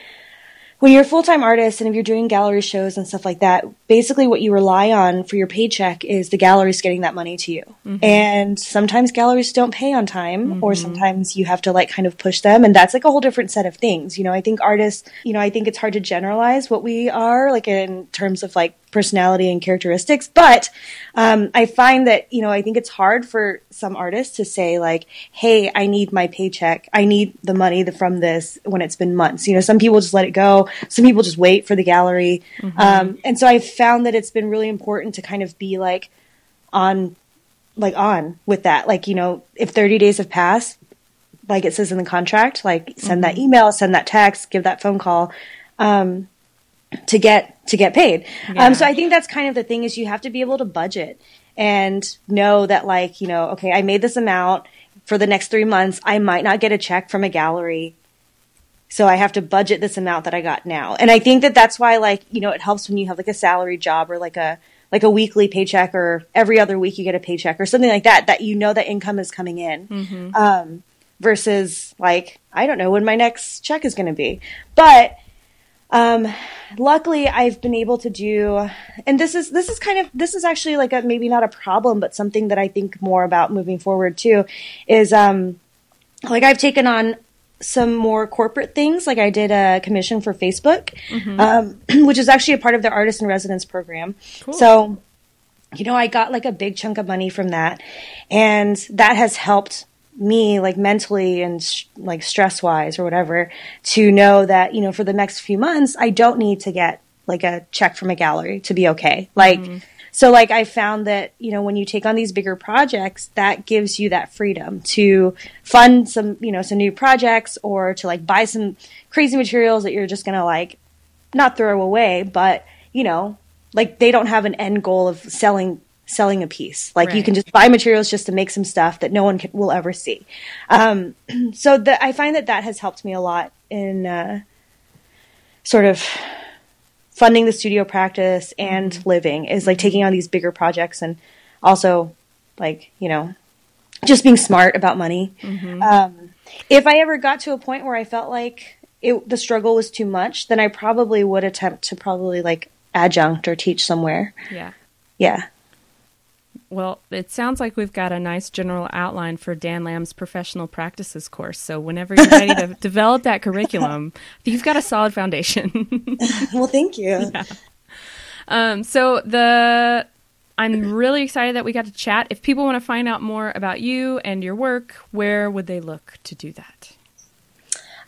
when you're a full time artist and if you're doing gallery shows and stuff like that, basically what you rely on for your paycheck is the galleries getting that money to you. Mm-hmm. And sometimes galleries don't pay on time, or sometimes you have to like kind of push them. And that's like a whole different set of things. You know, I think artists, you know, I think it's hard to generalize what we are, like in terms of like personality and characteristics. But um, I find that, you know, I think it's hard for some artists to say, like, hey, I need my paycheck. I need the money from this when it's been months. You know, some people just let it go. Some people just wait for the gallery. Um, and so I've found that it's been really important to kind of be like on, like on with that. Like, you know, if 30 days have passed, like it says in the contract, like send that email, send that text, give that phone call. Um, to get to get paid. Yeah. Um, so I think that's kind of the thing is you have to be able to budget and know that like you know okay I made this amount for the next three months I might not get a check from a gallery. So I have to budget this amount that I got now. And I think that that's why like, you know, it helps when you have like a salary job or like a like a weekly paycheck or every other week you get a paycheck or something like that that you know that income is coming in. Um versus like I don't know when my next check is going to be. But um, luckily I've been able to do, and this is, this is kind of, this is actually like a, maybe not a problem, but something that I think more about moving forward too is, um, like I've taken on some more corporate things. Like I did a commission for Facebook, um, which is actually a part of their artist in residence program. So, you know, I got like a big chunk of money from that and that has helped me like mentally and sh- like stress wise or whatever to know that, you know, for the next few months, I don't need to get like a check from a gallery to be okay. Like, mm-hmm. so like I found that, you know, when you take on these bigger projects, that gives you that freedom to fund some, you know, some new projects or to like buy some crazy materials that you're just going to like not throw away, but you know, like they don't have an end goal of selling selling a piece. Like you can just buy materials just to make some stuff that no one can, will ever see. Um, so that I find that that has helped me a lot in uh, sort of funding the studio practice and living is like taking on these bigger projects and also like you know just being smart about money. Um, if I ever got to a point where I felt like it, the struggle was too much, then I probably would attempt to probably like adjunct or teach somewhere. Yeah. Yeah. Well, it sounds like we've got a nice general outline for Dan Lam's professional practices course. So whenever you're ready to develop that curriculum, you've got a solid foundation. Well, thank you. um, so the I'm really excited that we got to chat. If people want to find out more about you and your work, where would they look to do that?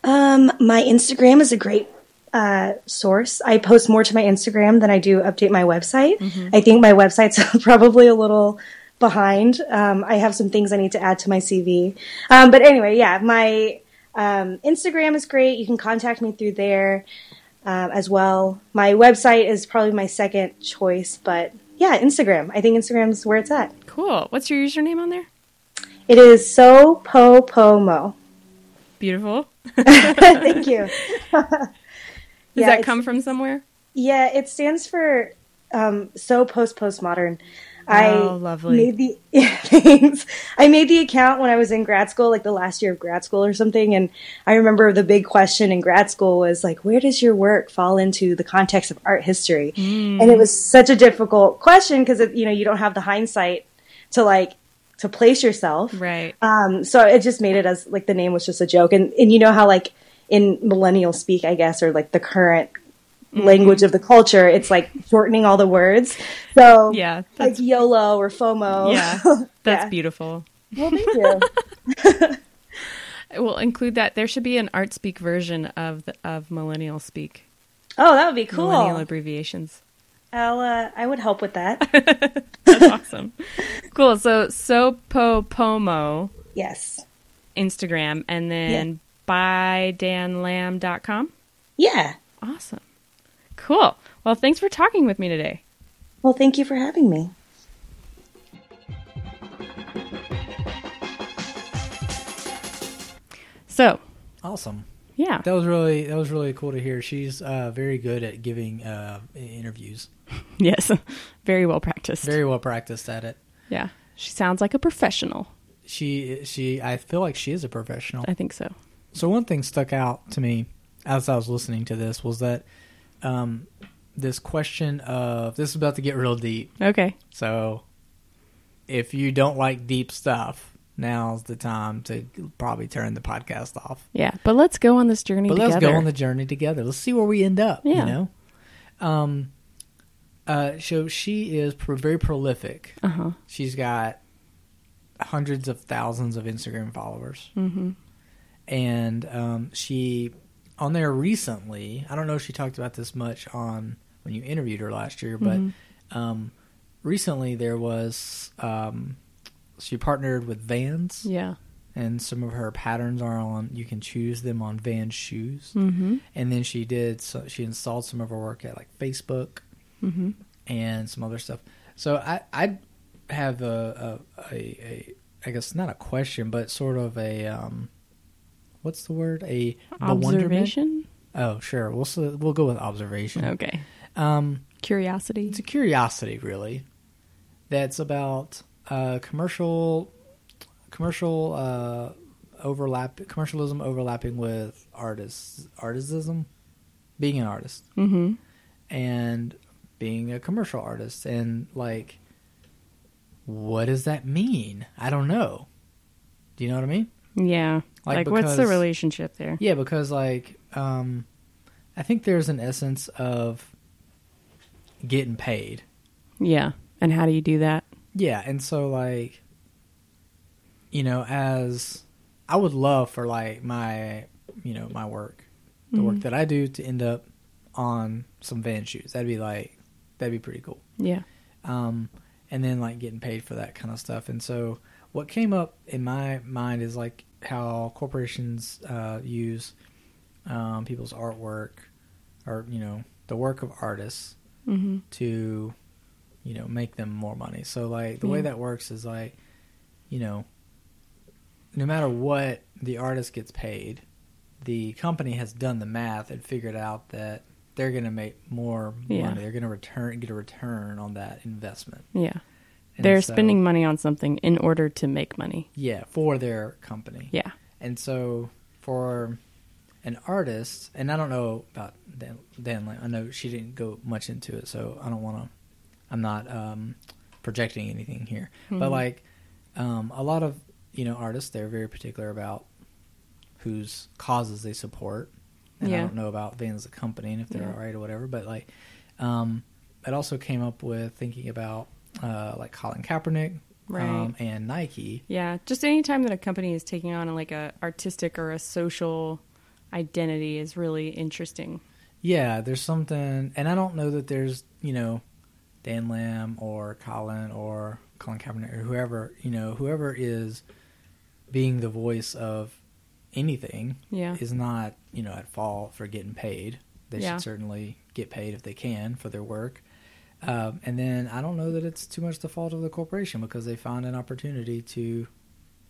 Um, my Instagram is a great uh, source. I post more to my Instagram than I do update my website. I think my website's probably a little behind. Um, I have some things I need to add to my CV. Um, but anyway, yeah, my um, Instagram is great. You can contact me through there um, as well. My website is probably my second choice, but yeah, Instagram. I think Instagram's where it's at. Cool. What's your username on there? It is sopopomo. Beautiful. Thank you. Does Yeah, that come from somewhere? Yeah, it stands for um, so post postmodern. I Oh, lovely. made the yeah, thanks. I made the account when I was in grad school, like the last year of grad school or something. And I remember the big question in grad school was like, where does your work fall into the context of art history? Mm. And it was such a difficult question because you know you don't have the hindsight to like to place yourself. Right. Um, so it just made it as like the name was just a joke, and and you know how like in millennial speak, I guess, or like the current Mm-hmm. language of the culture, it's like shortening all the words. So Yeah. like YOLO or FOMO. yeah. That's Yeah. beautiful. Well, thank you. We'll include that. There should be an art speak version of the, of millennial speak. Oh, that would be cool. Millennial abbreviations. I'll uh, I would help with that. That's awesome. Cool. So sopopomo yes. Instagram and then bydanlam.com. Yeah. Awesome. Cool. Well, thanks for talking with me today. Well, thank you for having me. So, Awesome. yeah. That was really that was really cool to hear. She's uh, very good at giving uh, interviews. Yes. Very well practiced. Very well practiced at it. yeah. She sounds like a professional. She she I feel like she is a professional. I think so. So one thing stuck out to me as I was listening to this was that um, this question of this is about to get real deep. Okay. So if you don't like deep stuff, now's the time to probably turn the podcast off. Yeah, but let's go on this journey But together. let's go on the journey together. Let's see where we end up. Yeah. You know. Um. Uh. So she is pro- very prolific. uh huh. She's got hundreds of thousands of Instagram followers, Mm-hmm. And um, she on there recently. I don't know if she talked about this much on when you interviewed her last year, but Mhm. um, recently there was um, she partnered with Vans, Yeah. and some of her patterns are on. You can choose them on Vans shoes, Mm-hmm. and then she did. So she installed some of her work at like Facebook Mm-hmm. and some other stuff. So I I have a a, a, a I guess not a question, but sort of a um, what's the word? A? Observation. Oh, sure. We'll we'll go with observation. Okay. Um, Curiosity. it's a curiosity, really. That's about uh, commercial commercial uh, overlap commercialism overlapping with artists artistism, being an artist Mm-hmm. and being a commercial artist and like what does that mean i don't know do you know what i mean Yeah. Like, Like, what's the relationship there? yeah because like um i think there's an essence of getting paid Yeah. And how do you do that? yeah and so like you know as i would love for like my you know my work the work Mhm. that i do to end up on some van shoes that'd be like that'd be pretty cool Yeah. um, and then like getting paid for that kind of stuff. And so, what came up in my mind is like how corporations uh, use um, people's artwork, or you know, the work of artists Mm-hmm. to, you know, make them more money. So like the way that works is like, you know, no matter what the artist gets paid, the company has done the math and figured out that they're going to make more Yeah. money. They're going to return get a return on that investment. Yeah. And They're so- spending money on something in order to make money. yeah for their company. Yeah. And so for an artist, and I don't know about Dan, Dan Lam- I know she didn't go much into it, so I don't want to. I'm not um, projecting anything here, but Mhm. like um, a lot of you know artists, they're very particular about whose causes they support. And I don't know about Vans as a company and if they're Yeah. all right or whatever, but like, um, it also came up with thinking about uh, like Colin Kaepernick Right. um, and Nike. Yeah, just any time that a company is taking on like a artistic or a social identity is really interesting. Yeah, there's something, and I don't know that there's you know Dan Lam or Colin or Colin Kaepernick or whoever you know whoever is being the voice of anything Yeah. is not you know at fault for getting paid. They Yeah. should certainly get paid if they can for their work. Um, and then I don't know that it's too much the fault of the corporation because they found an opportunity to,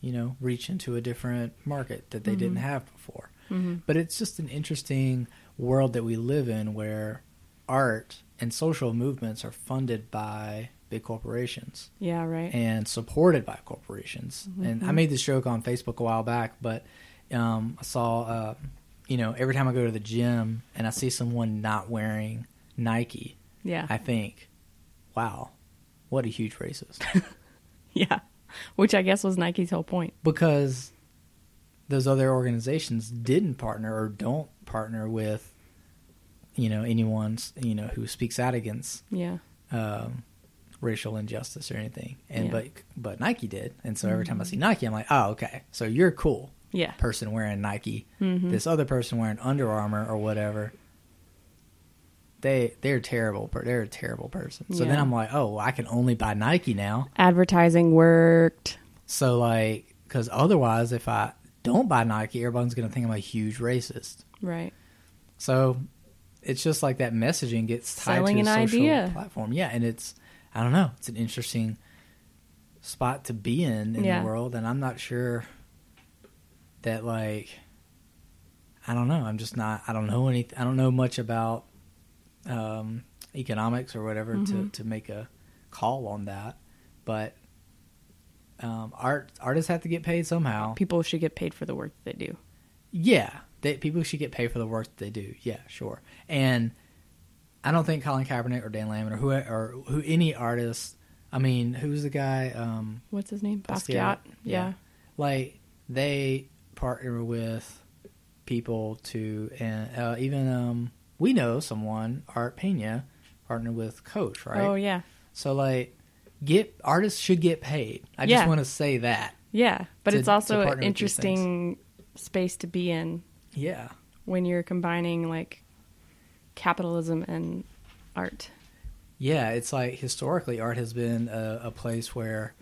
you know, reach into a different market that they didn't Mhm. have before. hmm But it's just an interesting world that we live in where art and social movements are funded by big corporations Yeah, right. and supported by corporations. And I Mhm. made this joke on Facebook a while back, but um, I saw, uh, you know, every time I go to the gym and I see someone not wearing Nike, yeah. I think, wow, what a huge racist. yeah. Which I guess was Nike's whole point. because those other organizations didn't partner or don't partner with you know anyone you know who speaks out against Yeah. um, racial injustice or anything and Yeah. but but Nike did and so every time I see Nike I'm like oh okay so you're cool Yeah. person wearing Nike Mhm. this other person wearing Under Armour or whatever they they're terrible they're a terrible person so then I'm like oh I can only buy Nike now Advertising worked. So like, because otherwise, if I don't buy Nike, everyone's going to think I'm a huge racist. Right. So it's just like that messaging gets tied Selling to an a social idea. platform. Yeah, and it's I don't know, it's an interesting spot to be in in Yeah. the world, and I'm not sure that like I don't know. I'm just not. I don't know any. I don't know much about um, economics or whatever to Mhm. to make a call on that, but. Um, art artists have to get paid somehow. People should get paid for the work that they do. Yeah, they, people should get paid for the work that they do. Yeah, sure. And I don't think Colin Kaepernick or Dan Lamont or who or who any artist. I mean, who's the guy? Um, What's his name? Basquiat. Basquiat. Yeah. Yeah. like they partner with people to, and uh, even um, we know someone, Art Pena, partnered with Coach, right? Oh yeah. So like, get artists should get paid. I Yeah. just want to say that. Yeah. But To- it's also an interesting space to be in Yeah. when you're combining like capitalism and art. Yeah, it's like historically, art has been a, a place where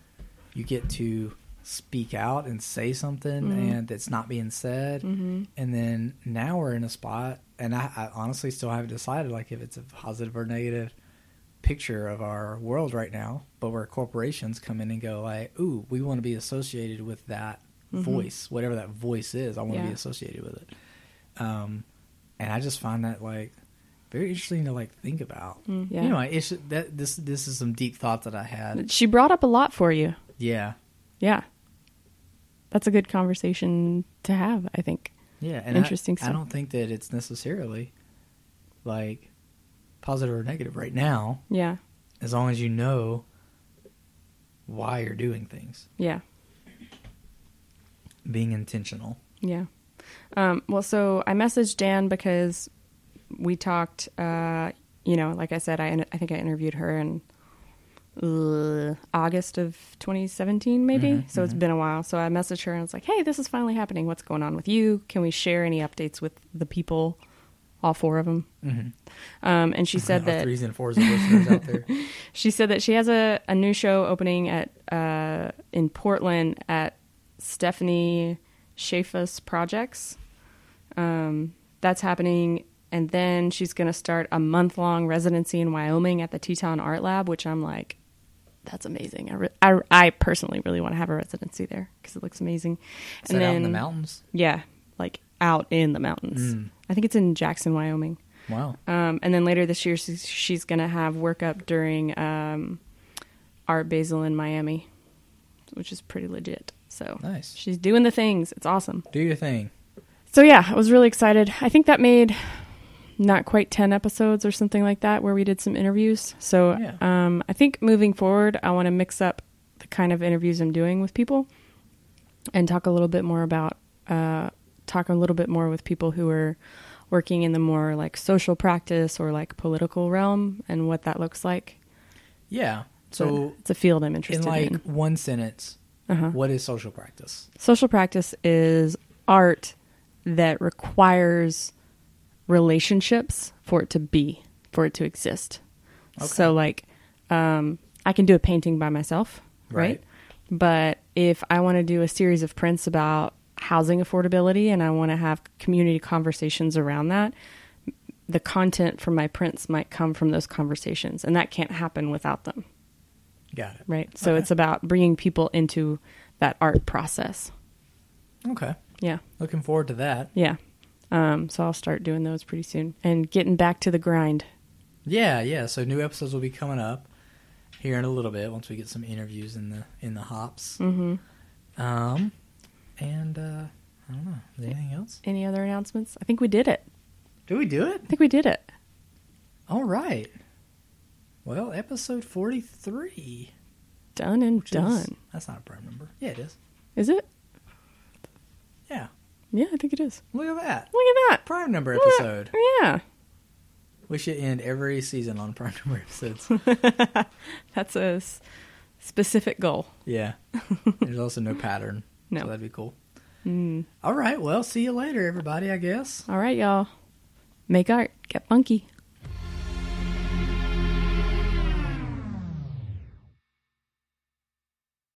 you get to speak out and say something, Mhm. and that's not being said. Mm-hmm. And then now we're in a spot, and I, I honestly still haven't decided like if it's a positive or negative picture of our world right now. But where corporations come in and go like, "Ooh, we want to be associated with that Mhm. voice, whatever that voice is. I want to Yeah. be associated with it." Um, and I just find that like very interesting to like think about. Mm, yeah. Anyway, it's that this this is some deep thoughts that I had. She brought up a lot for you. Yeah, Yeah. That's a good conversation to have, I think. yeah, and Interesting I, I don't think that it's necessarily like positive or negative right now, Yeah. as long as you know why you're doing things, Yeah. being intentional. Yeah. Um, well, so I messaged Dan because we talked. Uh, you know, like I said, I I think I interviewed her in uh, August of 2017, maybe. Mhm, so it's mhm. been a while. So I messaged her and I was like, "Hey, this is finally happening. What's going on with you? Can we share any updates with the people, all four of them?" Mm-hmm. Um, and she said that threes and fours of listeners out there. she said that she has a, a new show opening at uh, in Portland at Stephanie Chefas Projects. Um, that's happening, and then she's going to start a month long residency in Wyoming at the Teton Art Lab, which I'm like, that's amazing. I, re- I, I personally really want to have a residency there because it looks amazing. Is that out in the mountains? Yeah, like out in the mountains. Mm. I think it's in Jackson, Wyoming. Wow. Um, and then later this year, she's, she's going to have work up during um, Art Basel in Miami, which is pretty legit. So Nice. she's doing the things. It's awesome. Do your thing. So yeah, I was really excited. I think that made not quite 10 episodes or something like that where we did some interviews. So Yeah. um, I think moving forward, I want to mix up the kind of interviews I'm doing with people and talk a little bit more about, uh, talk a little bit more with people who are working in the more like social practice or like political realm and what that looks like. Yeah. So it's a field I'm interested in like in. one sentence, Uh-huh. what is social practice? Social practice is art that requires relationships for it to be, for it to exist. Okay. So, like, um, I can do a painting by myself, right? Right. But if I want to do a series of prints about housing affordability and I want to have community conversations around that, the content from my prints might come from those conversations, and that can't happen without them, Got it. right? So, Okay. it's about bringing people into that art process. Okay. Yeah. Looking forward to that. Yeah. Um, so I'll start doing those pretty soon and getting back to the grind. Yeah, yeah. So new episodes will be coming up here in a little bit once we get some interviews in the in the hops. Mm-hmm. Um, and uh, I don't know. Is there anything else? Any other announcements? I think we did it. Did we do it? I think we did it. All right. Well, episode forty three. Done and done. That's not a prime number. Yeah, it is. Is it? Yeah. Yeah, I think it is. Look at that. Look at that. Prime number episode. Yeah. We should end every season on prime number episodes. That's a s- specific goal. yeah. There's also no pattern. No. So that'd be cool. Mm. All right. Well, see you later, everybody, I guess. All right, y'all. Make art. Get funky.